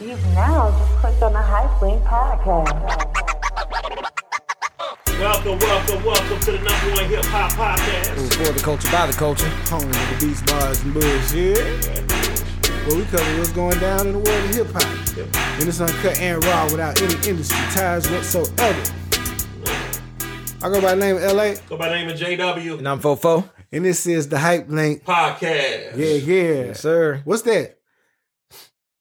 You've now just clicked on the Hype Link podcast. Welcome, welcome, welcome to the number one hip hop podcast. For the culture, by the culture. home with the beats, bars, and bullshit. Where we cover what's going down in the world of hip hop. And it's uncut and raw without any industry ties whatsoever. I go by the name of LA, Go by the name of JW And I'm Fofo. and this is the Hype Link. Podcast. Yeah, yeah. Yes, sir. What's that?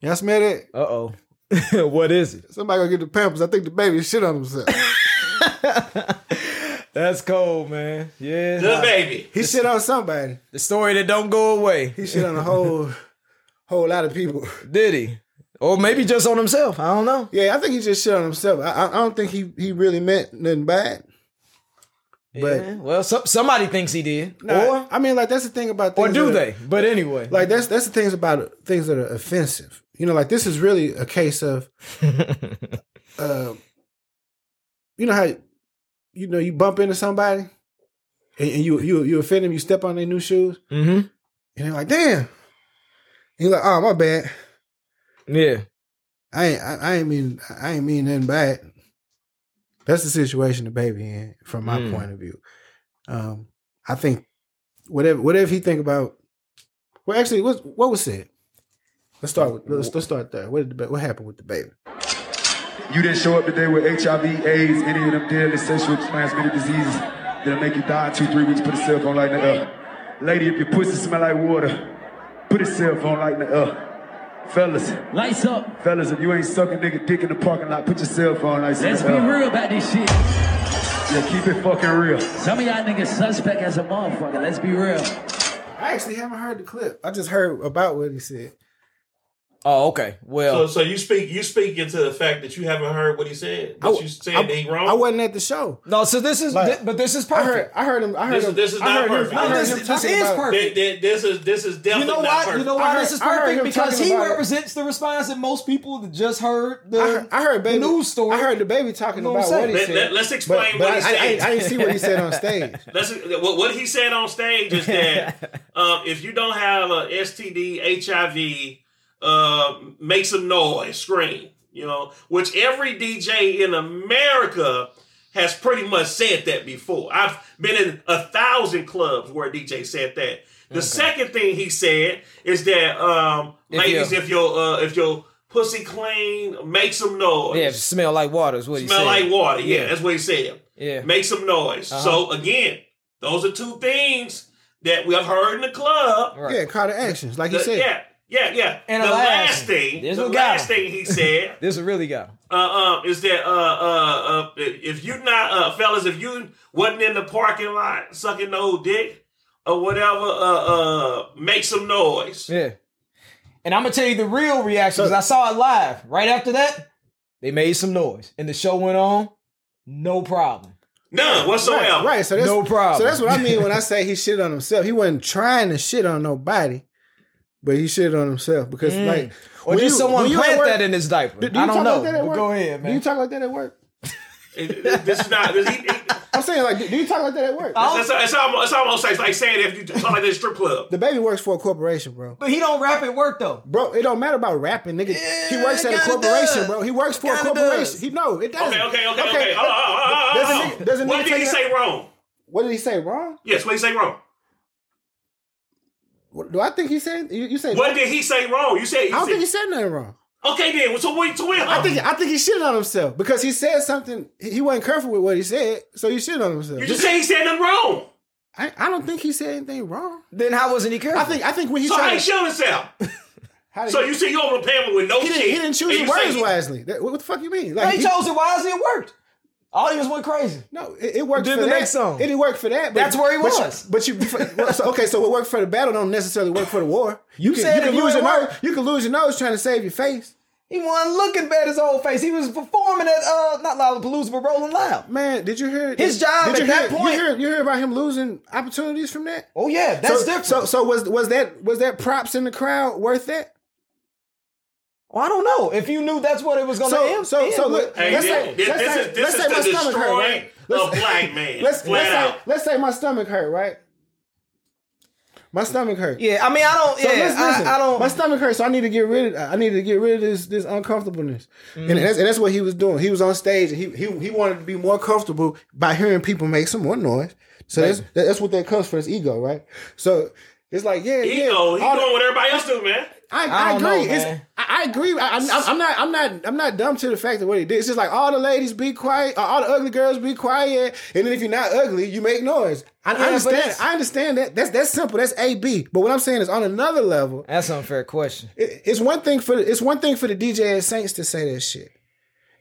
Y'all smell that? Uh oh. what is it? Somebody gonna get the pampers. I think the baby shit on himself. That's cold, man. Yeah. The baby. He shit on somebody. The story that don't go away. He shit on a whole, whole lot of people. Did he? Or maybe just on himself. I don't know. Yeah, I think he just shit on himself. I, I I don't think he he really meant nothing bad. But Yeah. Well, some, somebody thinks he did. Nah, or I mean, like that's the thing about or do that they? But anyway. Like that's that's the things about things that are offensive. You know, like this is really a case of, uh, you know how, you know, you bump into somebody, and, and you you you offend them. You step on their new shoes, mm-hmm. and they're like, "Damn," and you're like, "Oh, my bad. Yeah. I ain't I, I ain't mean I ain't mean nothing bad." That's the situation the baby in, from my Mm. point of view. Um, I think whatever whatever he think about. Well, actually, what what was said? Let's start with let's, let's start there. What did the, what happened with the baby? You didn't show up today with HIV, AIDS, any of them deadly sexual transmitted diseases that'll make you die in two, three weeks. Put a cell phone light in the air. Lady, if your pussy smell like water, put a cell phone light in the air. Fellas, Lights up. fellas, if you ain't sucking nigga dick in the parking lot, put your cell phone lights in Let's be air. real about this shit. Yeah, keep it fucking real. Some of y'all niggas suspect as a motherfucker. Let's be real. I actually haven't heard the clip. I just heard about what he said. Oh, okay. Well, so you speak you speak into the fact that you haven't heard what he said. But you said I, that he wrong. I wasn't at the show. no, so this is, Like, thi- but this is perfect. I heard perfect. I heard him. I heard This is- him. this is not heard him- perfect. I This- this is about- perfect. Th- th- this is this is You definitely know not why? perfect. You know I why heard- this is perfect? Because he about it. represents the response that most people that just heard the I heard, I heard baby. the news story. I heard the baby talking You know about what I'm what he said. Let- let- let's explain but, what but he I, I, said. I, I didn't see what he said on stage. That's what, what he said on stage is that um, if you don't have a STD, HIV, uh, make some noise, scream. You know, which every DJ in America has pretty much said that before. I've been in a thousand clubs where a DJ said that. The second thing he said is that, um, If ladies, you- if your uh, if your pussy clean, make some noise. Yeah, smell like water is what he said. Smell like water. Yeah, Yeah. that's what he said. Yeah. Make some noise. Uh-huh. So again, those are two things that we have heard in the club. Right. Yeah, call to actions, like he The- said. yeah, yeah, yeah. And the the last last thing. thing, This the last him. thing he said This is really got him. uh, um, is that uh, uh, uh, if you not uh, fellas, if you wasn't in the parking lot sucking no old dick or whatever, uh, uh, make some noise. Yeah. And I'm gonna tell you the real reaction because I saw it live. Right after that, they made some noise, and the show went on. No problem. None whatsoever. Right, right. So that's, No problem. So that's what I mean when I say he shit on himself. He wasn't trying to shit on nobody, but he shit on himself because Mm. like. Or did you- someone when you at plant work- that in his diaper? Do, do I don't talk know. Like that at work? go ahead, man. Do you talk like that at work? It- it- this is not. This, he, he, I'm saying like, do do you talk like that at work? Oh. it's, it's almost, it's almost like, like saying if you talk like this strip club. The baby works for a corporation, bro. But he don't rap at work though. Bro, it don't matter about rapping, nigga. he works at a corporation, does. bro. He works for a Kinda corporation. does. He no, it doesn't. Okay, okay, okay, okay. Hold on, hold on, hold on, Does a hold does a What did he take say wrong? What did he say wrong? Yes, what did he say wrong? What, do I think he said? You, you said? What did he say wrong? You said. I don't said think he said nothing wrong. okay, then. So wait, so wait. I think I think he shitted on himself because he said something. He he wasn't careful with what he said, so he shitted on himself. you just said he said nothing wrong. I, I don't think he said anything wrong. Then how wasn't he careful? I think I think when he So how tried he to, showed himself? how So he, you see you over the panel with no he, shit. didn't, he didn't choose his words he- wisely. That- what the fuck you mean? Well, Like he chose it wisely. It worked. All he was went crazy. No, it, it worked Did for the that. next song. It didn't work for that. But, That's where he but you- was. But you, well, so, okay, so what worked for the battle don't necessarily work for the war. You can, said you can it, you lose your ain't nose. You can lose your nose trying to save your face. He wasn't looking bad his old face. He was performing at uh not Lollapalooza but Rolling Loud. Man, did you hear His job did you at that point- You hear, you hear about him losing opportunities from that? Oh yeah, that's so, different. So, so was was that was that props in the crowd worth that? Well, I don't know if you knew that's what it was going to So, end. so, so look. Hey, let's this, say, this, let's this say, is this let's is say my stomach hurt, right? Let's- a black man. Let's let's say, let's say my stomach hurt, right? My stomach hurt. Yeah, I mean, I don't. So yeah, listen, listen. I, I don't. My stomach hurts, so I need to get rid of. I need to get rid of this this uncomfortableness, Mm-hmm. and, that's, and that's what he was doing. He was on stage, and he he he wanted to be more comfortable by hearing people make some more noise. So that's that's what that comes from his ego, right? So it's like yeah, yeah. Ego, he all doing what everybody else do, man. I, I I, don't know, agree. It's- I, I agree. I, I'm, I'm not. I'm not. I'm not dumb to the fact of what he did. It's just like all the ladies be quiet. Uh, all the ugly girls be quiet. And then if you're not ugly, you make noise. I, Yeah, understand. I understand that. That's that's simple. That's A B. But what I'm saying is on another level. That's an unfair question. it- It's one thing for the, it's one thing for the DJ at Saints to say that shit.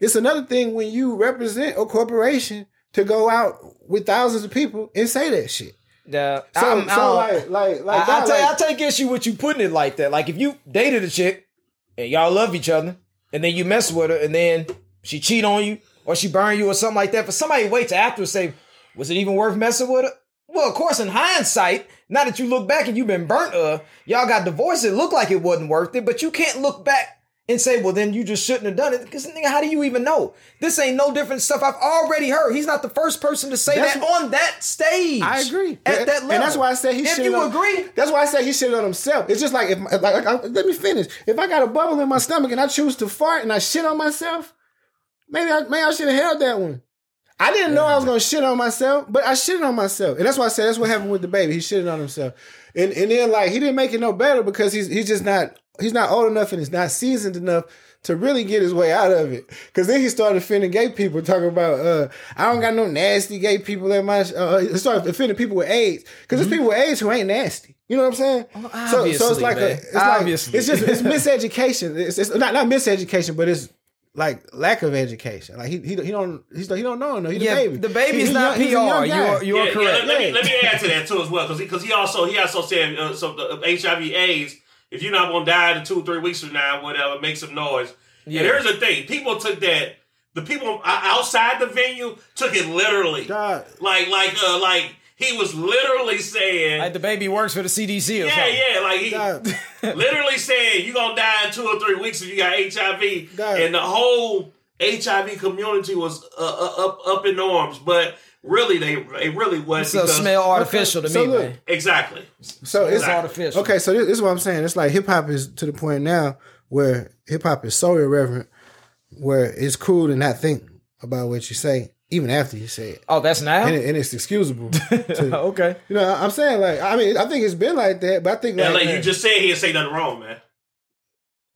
It's another thing when you represent a corporation to go out with thousands of people and say that shit. Yeah, So, I'm- so like, like, like, I, I, dog, take, like- I take issue with you putting it like that. Like if you dated a chick and y'all love each other, and then you mess with her, and then she cheat on you or she burn you or something like that. For somebody wait to after say, was it even worth messing with her? Well, of course, in hindsight, now that you look back and you've been burnt, uh, y'all got divorced. It looked like it wasn't worth it, but you can't look back and say, well, then you just shouldn't have done it. Because nigga, how do you even know? This ain't no different stuff I've already heard. He's not the first person to say That's that on that stage. I agree. At And- that level. And that's why I say he If you agree, That's why I say he should on himself. It's just like if like, like I, let me finish. If I got a bubble in my stomach and I choose to fart and I shit on myself, maybe I maybe I should have held that one. I didn't know I was gonna shit on myself, but I shitted on myself, and that's why I said that's what happened with the baby. He shitted on himself, and and then like he didn't make it no better because he's he's just not he's not old enough and he's not seasoned enough to really get his way out of it. Because then he started offending gay people, talking about uh I don't got no nasty gay people in my. Uh, he started offending people with AIDS because there's people with AIDS who ain't nasty. You know what I'm saying? so, so obviously, it's like a, man. it's like Obviously. it's just it's miseducation. It's, it's not not miseducation, but it's like lack of education. Like he he, he don't he's he don't know no he's yeah, a baby. the baby's He- he not young- he's young PR. You're you're yeah, yeah, correct. let, me, let me add to that too as well, because he, 'cause he also he also said uh, so the HIV AIDS. If you're not gonna die in two or three weeks from now, whatever, make some noise. Yeah. And here's the thing: people took that. The people outside the venue took it literally, God. like like uh, like he was literally saying, Like the baby works for the CDC or yeah, something. yeah, like he God. literally saying you're gonna die in two or three weeks if you got HIV, God. and the whole HIV community was uh, uh, up up in arms, but really they they really was So because smell artificial to so me, look, man. exactly. So it's It's artificial. Okay, so this, this is what I'm saying. It's like hip hop is to the point now where hip hop is so irreverent, where it's cool to not think about what you say even after you say it, Oh, that's now. and, it, and it's excusable. to, okay. you know, I'm saying like I mean I think it's been like that, but I think Yeah, like, like you just said, he didn't say nothing wrong, man.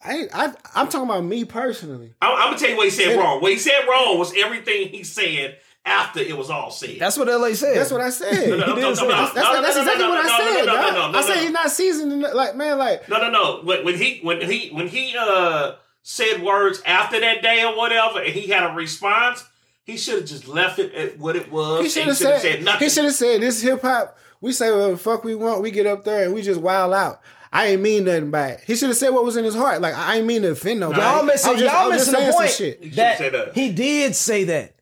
I, I I'm talking about me personally. I'm, I'm gonna tell you what he said Yeah. wrong. What he said wrong was everything he said after it was all said. That's what LA said. That's what I said. No, no, did no, say no, that. no, That's, no, that's no, exactly no, what I no, said. no, no, dog. no, no, I said no. he's not seasoned. enough. Like man, like No, no, no. When, when he when he when he uh said words after that day or whatever, and he had a response, he should have just left it at what it was. he and should have shoulda said, nothing. he should have said this hip hop. We say whatever the fuck we want. We get up there and we just wild out. I ain't mean nothing by it. He should have said what was in his heart. Like I ain't mean to offend nobody. Y'all missing, just- y'all missing the saying some point shit. That, that. he did say that.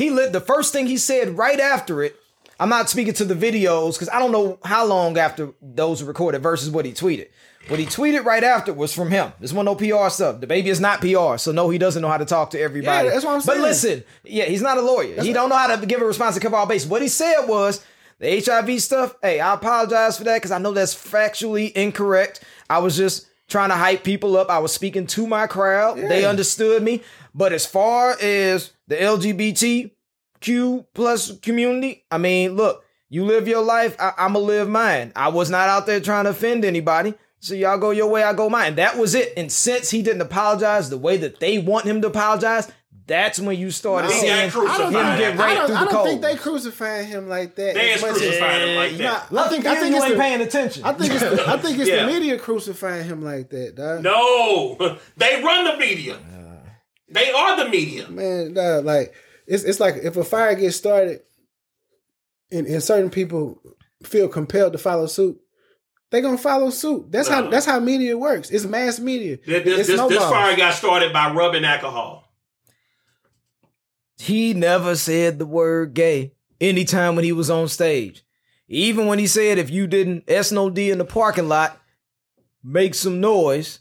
He lit the first thing he said right after it. I'm not speaking to the videos because I don't know how long after those were recorded versus what he tweeted. What he tweeted right after was from him. This one no PR stuff. The baby is not PR, so no, he doesn't know how to talk to everybody. Yeah, that's what I'm saying. But listen, yeah, he's not a lawyer. he don't know how to give a response to cover all bases. What he said was the HIV stuff. Hey, I apologize for that because I know that's factually incorrect. I was just trying to hype people up. I was speaking to my crowd. They understood me. But as far as the LGBTQ plus community, I mean, look, you live your life. I, I'ma live mine. I was not out there trying to offend anybody. So y'all go your way, I go mine. That was it. And since he didn't apologize the way that they want him to apologize, that's when you started He got seeing him crucified. get I right I don't, I don't think they crucifying him like that. They as is crucifying him like Nah, that. I think I you, think you it's ain't the, paying attention. I think it's the, I think it's Yeah. the media crucifying him like that, dog. No, they run the media. They are the media. Man, dog, like it's it's like if a fire gets started, and, and certain people feel compelled to follow suit, they gonna follow suit. That's how that's how media works. It's mass media. This, this, it's this, this fire got started by rubbing alcohol. He never said the word gay anytime when he was on stage. Even when he said if you didn't S no D in the parking lot, make some noise,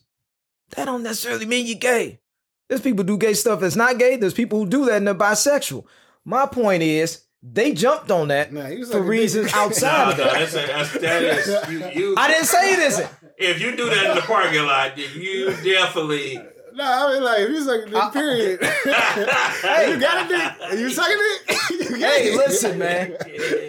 that don't necessarily mean you're gay. There's people who do gay stuff that's not gay. There's people who do that and they're bisexual. My point is, they jumped on that Nah, he for like reasons dick. outside Nah, of that. that's, that's, that is you, you. I didn't say it isn't. if you do that in the parking lot, then you definitely. No, I mean like if you sucking dick, period. you got a dick. and You sucking it. You Hey, listen, man.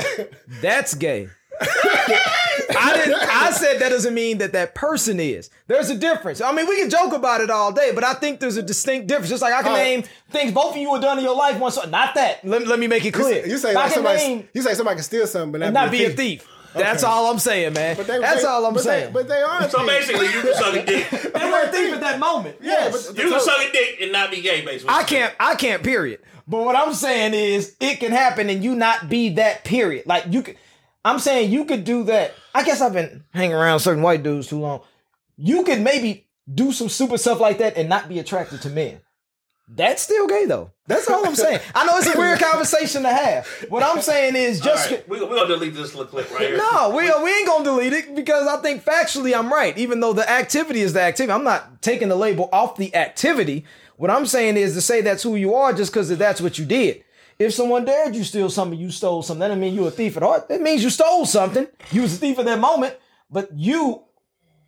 That's gay. I didn't. I said that doesn't mean that that person is. There's a difference. I mean, we can joke about it all day, but I think there's a distinct difference. Just like I can Oh. name things both of you have done in your life. Once, not that. Let, let me make it clear. You say But I like can somebody. name You say somebody can steal something, but and not be a thief. That's all I'm saying, man. But they, That's they- all I'm but saying. They, but they are. So basically, you can suck a dick. they were a thief at that moment. yeah, Yes. but You can so- suck a dick and not be gay, basically. I can't. I can't. Period. But what I'm saying is, it can happen and you not be that. Period. Like you could. I'm saying you could do that. I guess I've been hanging around certain white dudes too long. You could maybe do some super stuff like that and not be attracted to men. That's still gay though. That's all I'm saying. I know it's a weird conversation to have. What I'm saying is just. right, we're, gonna delete this little clip right here. No, we, we ain't gonna delete it because I think factually I'm right. Even though the activity is the activity, I'm not taking the label off the activity. What I'm saying is to say that's who you are just because that's what you did. If someone dared you steal something, you stole something. That doesn't mean you're a thief at heart. That means you stole something. You was a thief at that moment, but you,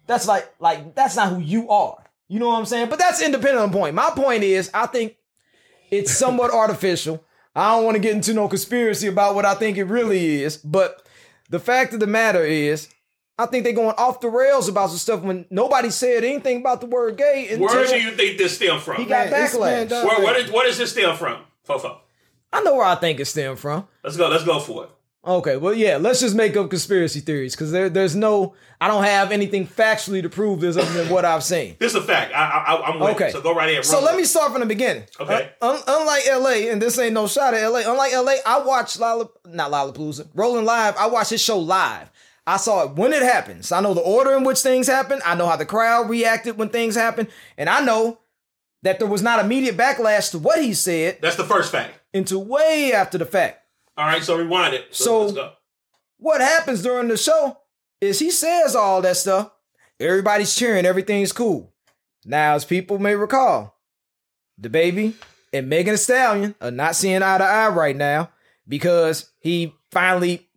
that's like like that's not who you are. You know what I'm saying? But that's independent of the point. My point is, I think it's somewhat artificial. I don't want to get into no conspiracy about what I think it really is, but the fact of the matter is, I think they're going off the rails about some stuff when nobody said anything about the word gay until Where do you think this stem from? he got Man, it's- man, backlash. Where, where, did, where does this stem from? Fofo. I know where I think it stemmed from. Let's go. Let's go for it. Okay, well, yeah, let's just make up conspiracy theories because there, there's no, I don't have anything factually to prove this other than what I've seen. This is a fact. I, I, I'm with Okay. it. So go right ahead. So let me start from the beginning. Okay. Un- un- unlike LA, and this ain't no shot at LA. Unlike LA, I watched Lala, not Lollapalooza, Rolling Live. I watched his show live. I saw it when it happens. I know the order in which things happen. I know how the crowd reacted when things happen, and I know that there was not immediate backlash to what he said That's the first fact. Into way after the fact. All right. So rewind it. So, So-. What happens during the show is he says all that stuff. Everybody's cheering, everything's cool. Now, as people may recall, the baby and Megan Thee Stallion are not seeing eye to eye right now because he finally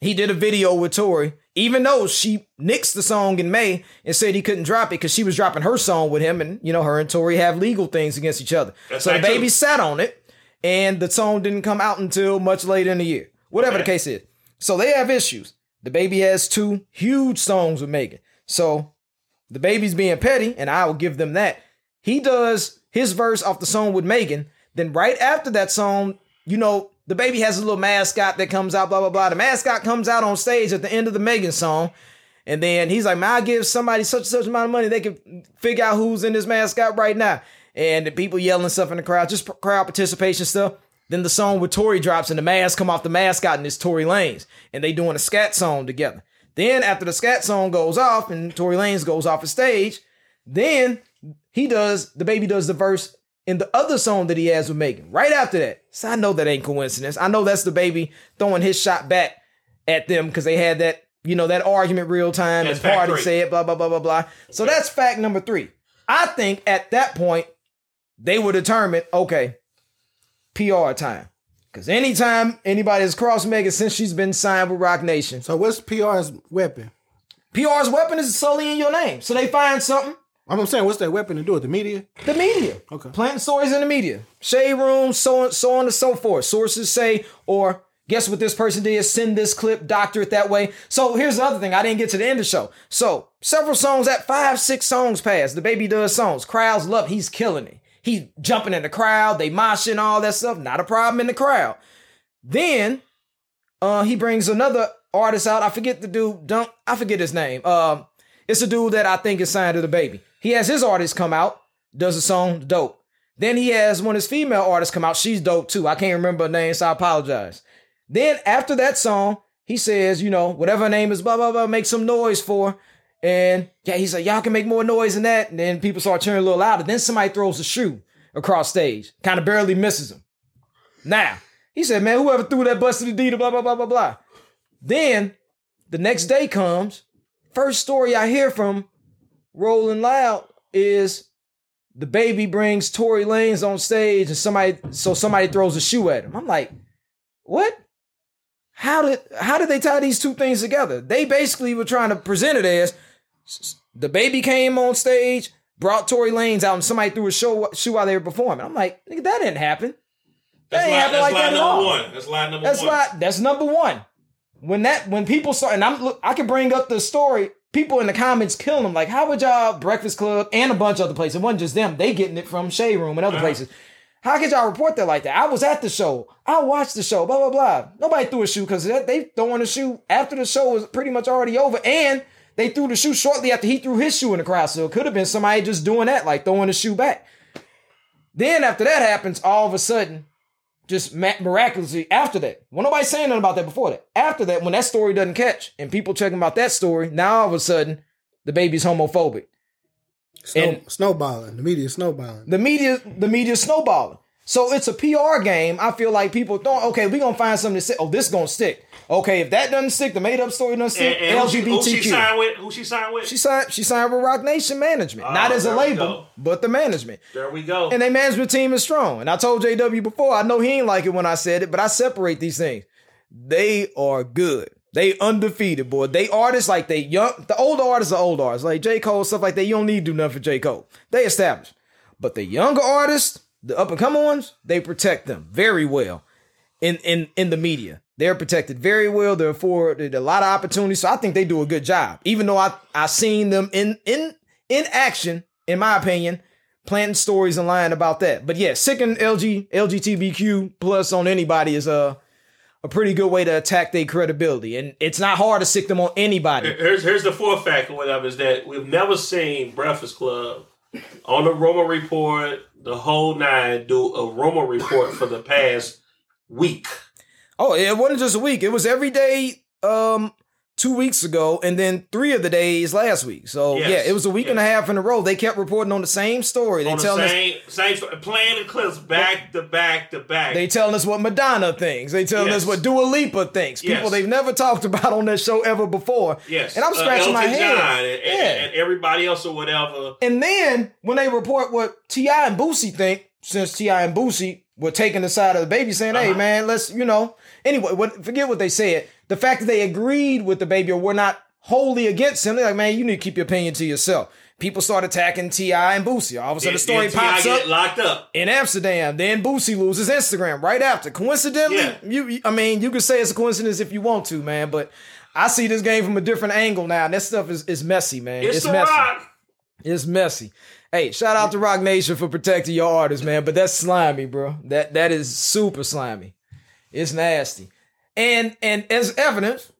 he did a video with Tory, even though she nixed the song in May and said he couldn't drop it because she was dropping her song with him, and you know her and Tory have legal things against each other. That's so the baby sat on it, and the song didn't come out until much later in the year. Whatever the case is. So they have issues. The baby has two huge songs with Megan. So the baby's being petty, and I will give them that. He does his verse off the song with Megan. Then right after that song, you know, the baby has a little mascot that comes out, blah, blah, blah. The mascot comes out on stage at the end of the Megan song. And then he's like, man, I give somebody such and such amount of money. They can figure out who's in this mascot right now. And the people yelling stuff in the crowd, just crowd participation stuff. Then the song with Tory drops and the mask come off the mascot and it's Tory Lanez. And they doing a scat song together. Then after the scat song goes off and Tory Lanez goes off the stage, then he does, the baby does the verse in the other song that he has with Megan. Right after that. So I know that ain't coincidence. I know that's the baby throwing his shot back at them because they had that, you know, that argument real time That's and party said blah, blah, blah, blah, blah. So that's fact number three. I think at that point, they would determine, okay, PR time. Because anytime anybody has crossed Megan since she's been signed with Roc Nation, So what's PR's weapon? PR's weapon is solely in your name. So they find something, I'm saying, what's that weapon to do with the media? the media. Okay. Planting stories in the media. Shade rooms, so on, so on and so forth. Sources say, or guess what this person did? Send this clip, doctor it that way. So here's the other thing. I didn't get to the end of the show. So several songs at five, six songs passed. The baby does songs. Crowds love. He's killing it. He's jumping in the crowd. They moshing all that stuff. Not a problem in the crowd. Then uh he brings another artist out. I forget the dude. Don't I forget his name. Um, it's a dude that I think is signed to the baby. He has his artist come out, does a song, dope. Then he has one of his female artists come out. She's dope too. I can't remember her name, so I apologize. Then after that song, he says, you know, whatever her name is, blah blah blah, make some noise for. And yeah, he's like, y'all can make more noise than that. And then people start cheering a little louder. Then somebody throws a shoe across stage, kind of barely misses him. Now, he said, man, whoever threw that busted Adidas, blah, blah, blah, blah, blah. Then the next day comes. First story I hear from Rolling Loud is the baby brings Tory Lanez on stage and somebody, so somebody throws a shoe at him. I'm like, what? How did how did they tie these two things together? They basically were trying to present it as the baby came on stage, brought Tory Lanez out, and somebody threw a show shoe while they were performing. I'm like, nigga, that didn't happen. That's That ain't lie, happen that's like lie that at number one. That's lie number That's one. that's number one. When that when people start and I'm look, I can bring up the story. People in the comments killing them. Like, how would y'all Breakfast Club and a bunch of other places? It wasn't just them. They getting it from Shade Room and other Uh-huh. places. How could y'all report that like that? I was at the show. I watched the show. Blah blah blah. Nobody threw a shoe because they throwing a shoe after the show was pretty much already over, and they threw the shoe shortly after he threw his shoe in the crowd. So it could have been somebody just doing that, like throwing the shoe back. Then after that happens, all of a sudden, just miraculously after that, well, nobody's saying nothing about that before that. After that, when that story doesn't catch and people checking about that story, now all of a sudden the baby's homophobic. Snow, And- snowballing. The media snowballing. The media, the media snowballing. So it's a PR game. I feel like people thought, okay, we're gonna find something to say. Oh, this gonna stick. Okay, if that doesn't stick, the made up story doesn't stick. And, and who, she, who she signed with? Who she signed with? She signed. She signed with Roc Nation Management, not Oh, as a label, but the management. there we go. And their management team is strong. And I told JW before, I know he ain't like it when I said it, but I separate these things. They are good. They undefeated, boy. They artists like they young. The older artists are old artists, like J. Cole, stuff like that. You don't need to do nothing for J. Cole. They established. But the younger artists, the up and coming ones, they protect them very well in in in the media. They're protected very well. They're afforded a lot of opportunities. So I think they do a good job. Even though I I seen them in in in action, in my opinion, planting stories and lying about that. But yeah, sicking LG LGBTQ plus on anybody is a a pretty good way to attack their credibility. And it's not hard to sick them on anybody. Here's here's the fourth factor. Whatever is that we've never seen Breakfast Club on the Rumor Report, the whole nine, do a Rumor Report for the past week. Oh, it wasn't just a week. It was every day um two weeks ago and then three of the days last week. So Yes. yeah, it was a week and a half in a row. They kept reporting on the same story. They on the telling us same same sto- playing the clips back to back to back. They telling us what Madonna thinks. They telling Yes. us what Dua Lipa thinks. People Yes. they've never talked about on that show ever before. yes, And I'm Uh, scratching my head. John and, yeah. and everybody else or whatever. And then when they report what T.I. and Boosie think, since T.I. and Boosie were taking the side of the baby, saying, hey Uh-huh. man, let's, you know. Anyway, what, forget what they said. The fact that they agreed with the baby or were not wholly against him, they're like, man, you need to keep your opinion to yourself. People start attacking T.I. and Boosie. All of a sudden the story pops up. locked up. in Amsterdam. Then Boosie loses Instagram right after. Coincidentally, Yeah. you I mean, you could say it's a coincidence if you want to, man, but I see this game from a different angle now. And that stuff is, is messy, man. It's, It's, messy. rock. It's messy. Hey, shout out to Roc Nation for protecting your artists, man. But that's slimy, bro. That that is super slimy. It's nasty. And and as evidence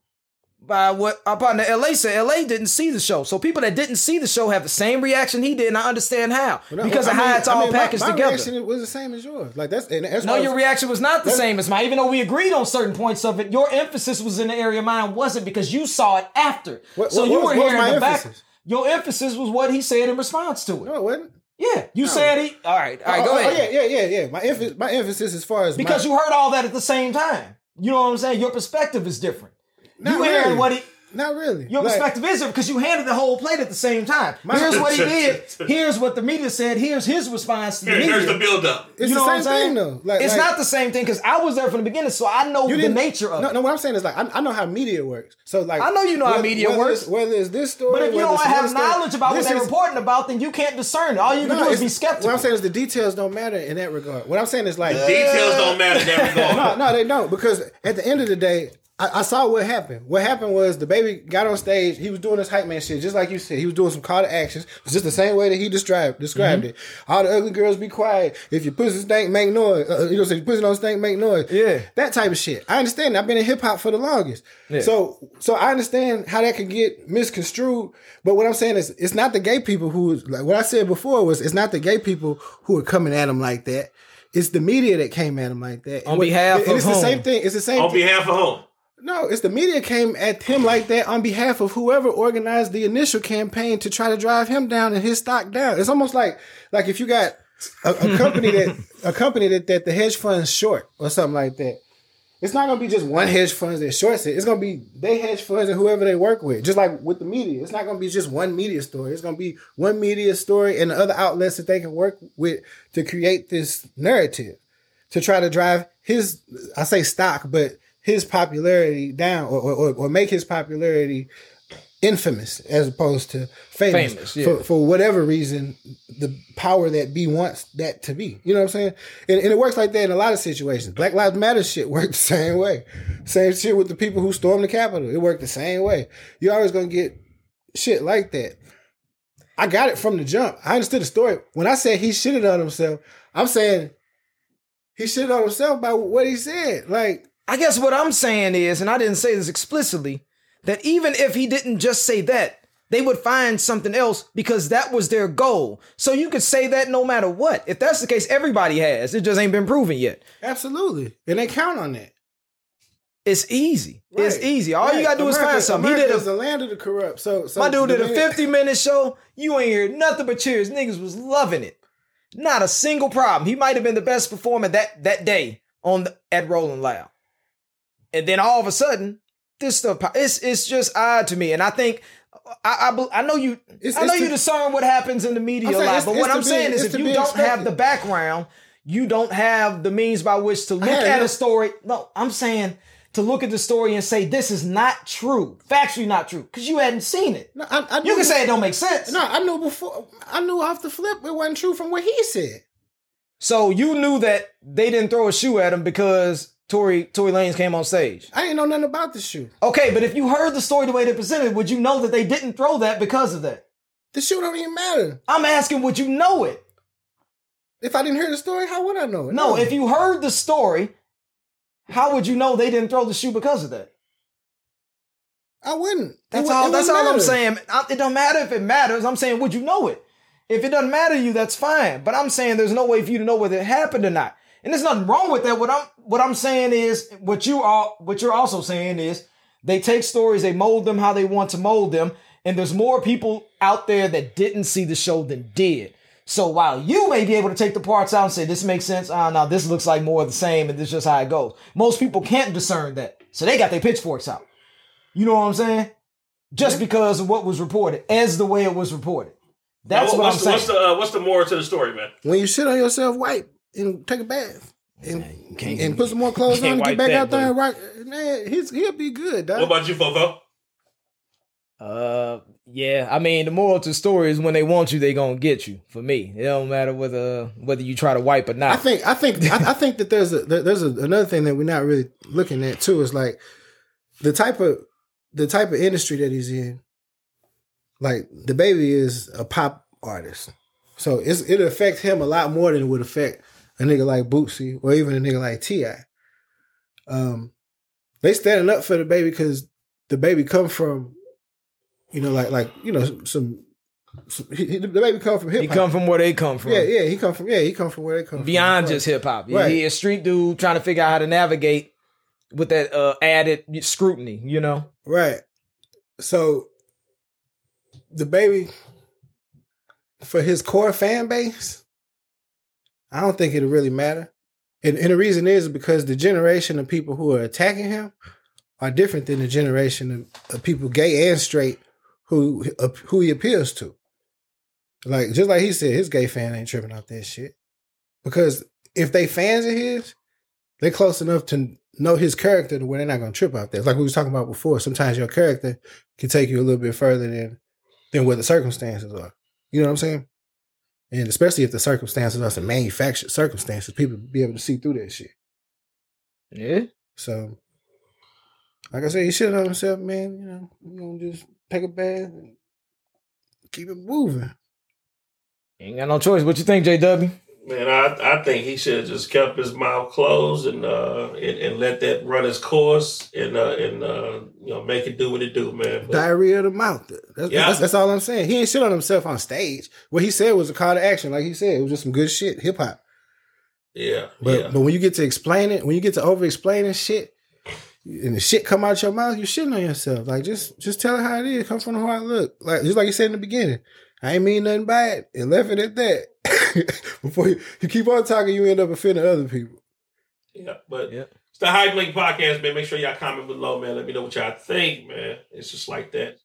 by what our partner LA said, LA didn't see the show. So people that didn't see the show have the same reaction he did, and I understand how. because I of how mean- it's I all mean, my- packaged my, together. reaction was the same as yours. Like that's and that's No, your was- reaction was not the same as mine. Even though we agreed on certain points of it, your emphasis was in the area mine wasn't because you saw it after. What- so what- you were what hearing my the back. Your emphasis was what he said in response to it. No, it wasn't. Yeah, you said he. All right, all right, oh, go oh, oh ahead. yeah, yeah, yeah, yeah. My emphasis, my emphasis as far as Because my, you heard all that at the same time. You know what I'm saying? Your perspective is different. Not you hearing what he. Not really. Your Like, perspective is because you handed the whole plate at the same time. My- Here's what he did. Here's what the media said. Here's his response to the Here, media. here's the buildup. It's you know the what same I'm thing though. Like, it's like, not the same thing because I was there from the beginning, so I know the nature of no, it. No, what I'm saying is like I, I know how media works. So like I know you know how media whether works. It's, whether it's this story, But if you don't have another story, knowledge about what this they're reporting about, then you can't discern it. All you can No, do is be skeptical. What I'm saying is the details don't matter in that regard. What I'm saying is like Details don't matter in that regard. no, no, they don't because at the end of the day, I, I saw what happened. What happened was the baby got on stage. He was doing this hype man shit, just like you said. He was doing some call to actions. It's just the same way that he described described Mm-hmm. it. All the ugly girls be quiet. If your pussy stink, make noise. Uh, you know, say your pussy don't stink, make noise. Yeah. that type of shit. I understand. I've been in hip hop for the longest, so so I understand how that can get misconstrued. But what I'm saying is, it's not the gay people who like what I said before was it's not the gay people who are coming at him like that. It's the media that came at him like that. On And what- behalf and of it's the same thing. It's the same. On thing. behalf of whom? No, it's the media came at him like that on behalf of whoever organized the initial campaign to try to drive him down and his stock down. It's almost like like if you got a, a company that a company that, that the hedge fund's short or something like that. It's not gonna be just one hedge fund that shorts it. It's gonna be they hedge funds and whoever they work with. Just like with the media, it's not gonna be just one media story. It's gonna be one media story and the other outlets that they can work with to create this narrative to try to drive his I say stock, but his popularity down or or, or make his popularity infamous as opposed to famous, Famous, yeah. for, for whatever reason the power that B wants that to be. You know what I'm saying? And, and it works like that in a lot of situations. Black Lives Matter shit worked the same way. Same shit with the people who stormed the Capitol. It worked the same way. You're always gonna get shit like that. I got it from the jump. I understood the story. When I said he shitted on himself, I'm saying he shitted on himself by what he said. Like, I guess what I'm saying is, and I didn't say this explicitly, that even if he didn't just say that, they would find something else because that was their goal. So you could say that no matter what. If that's the case, everybody has. It just ain't been proven yet. absolutely. And they count on that. It's easy. It's easy. All you gotta do is find something. He did a the land of the corrupt. So, so my dude did a minute- 50 minute show. You ain't hear nothing but cheers. Niggas was loving it. Not a single problem. He might have been the best performer that that day on the, at Rolling Loud. And then all of a sudden, this stuff it's it's just odd to me. And I think I I, I know you It's- I know you discern what happens in the media a saying lot. But what I'm be- saying is if you don't have the background, you don't have the means by which to look had at a story. No, I'm saying to look at the story and say this is not true, factually not true, because you hadn't seen it. No, I, I You can say it don't make sense. No, I knew before. I knew off the flip it wasn't true from what he said. So you knew that they didn't throw a shoe at him because Tory Tory Lanez came on stage. I didn't know nothing about the shoe. Okay, but if you heard the story the way they presented, it, would you know that they didn't throw that because of that? The shoe don't even matter. I'm asking, would you know it? If I didn't hear the story, how would I know it? No, if you heard the story, how would you know they didn't throw the shoe because of that? I wouldn't. That's It all. That's all I'm saying. It don't matter if it matters. I'm saying, would you know it? If it doesn't matter to you, that's fine. But I'm saying there's no way for you to know whether it happened or not. And there's nothing wrong with that. What I'm what I'm saying is what you are what you're also saying is they take stories, they mold them how they want to mold them, and there's more people out there that didn't see the show than did. So while you may be able to take the parts out and say this makes sense, ah, now this looks like more of the same, and this is just how it goes. Most people can't discern that, so they got their pitchforks out. You know what I'm saying? Just because of what was reported, as the way it was reported. That's Now, what I'm what's, the, saying. what's the uh, what's the moral to the story, man? When you shit on yourself, wipe and take a bath. And, can't- and put some more clothes on and get back that, out there and rock. Man, he's, he'll be good, dog. What about you, Fofo? Uh, yeah. I mean, the moral to the story is when they want you, they gonna get you. For me, it don't matter whether whether you try to wipe or not. I think I think I, I think that there's a there's a, another thing that we're not really looking at too is like the type of the type of industry that he's in. Like the baby is a pop artist, so it's, it affects him a lot more than it would affect a nigga like Boosie or even a nigga like Ti. Um, they standing up for the baby because the baby come from, you know, like like you know some. some he, he- the baby come from hip he come from where they come from. Yeah, yeah, he come from yeah, he come from where they come from. Beyond from. just hip hop. Right. He a street dude trying to figure out how to navigate with that uh, added scrutiny. You know. Right. So the baby for his core fan base, I don't think it'll really matter. And, and the reason is because the generation of people who are attacking him are different than the generation of, of people, gay and straight, who uh, who he appeals to. Like just like he said, his gay fan ain't tripping off that shit. Because if they fans of his, they're close enough to know his character to where they're not gonna trip out there. Like we was talking about before, sometimes your character can take you a little bit further than than what the circumstances are. You know what I'm saying? And especially if the circumstances are some manufactured circumstances, people be able to see through that shit. Yeah. So, like I said, he shit on himself, man. You know, you gonna just take a bath and keep it moving. Ain't got no choice. What you think, JW? Man, I, I think he should have just kept his mouth closed and uh and, and let that run its course and uh and uh you know make it do what it do, man. But, Diarrhea of the mouth. That's, Yeah. that's, that's all I'm saying. He ain't shit on himself on stage. What he said was a call to action. Like he said, it was just some good shit, hip hop. yeah, But yeah. but when you get to explain it, when you get to over explaining shit, and the shit come out your mouth, you shitting on yourself. Like just just tell it how it is. Come from the heart. Look, like just like you said in the beginning. I ain't mean nothing by it, and left it at that. Before you, you keep on talking, you end up offending other people. yeah, but Yeah. it's the Hype Link Podcast, man. Make sure y'all comment below, man. Let me know what y'all think, man. It's just like that.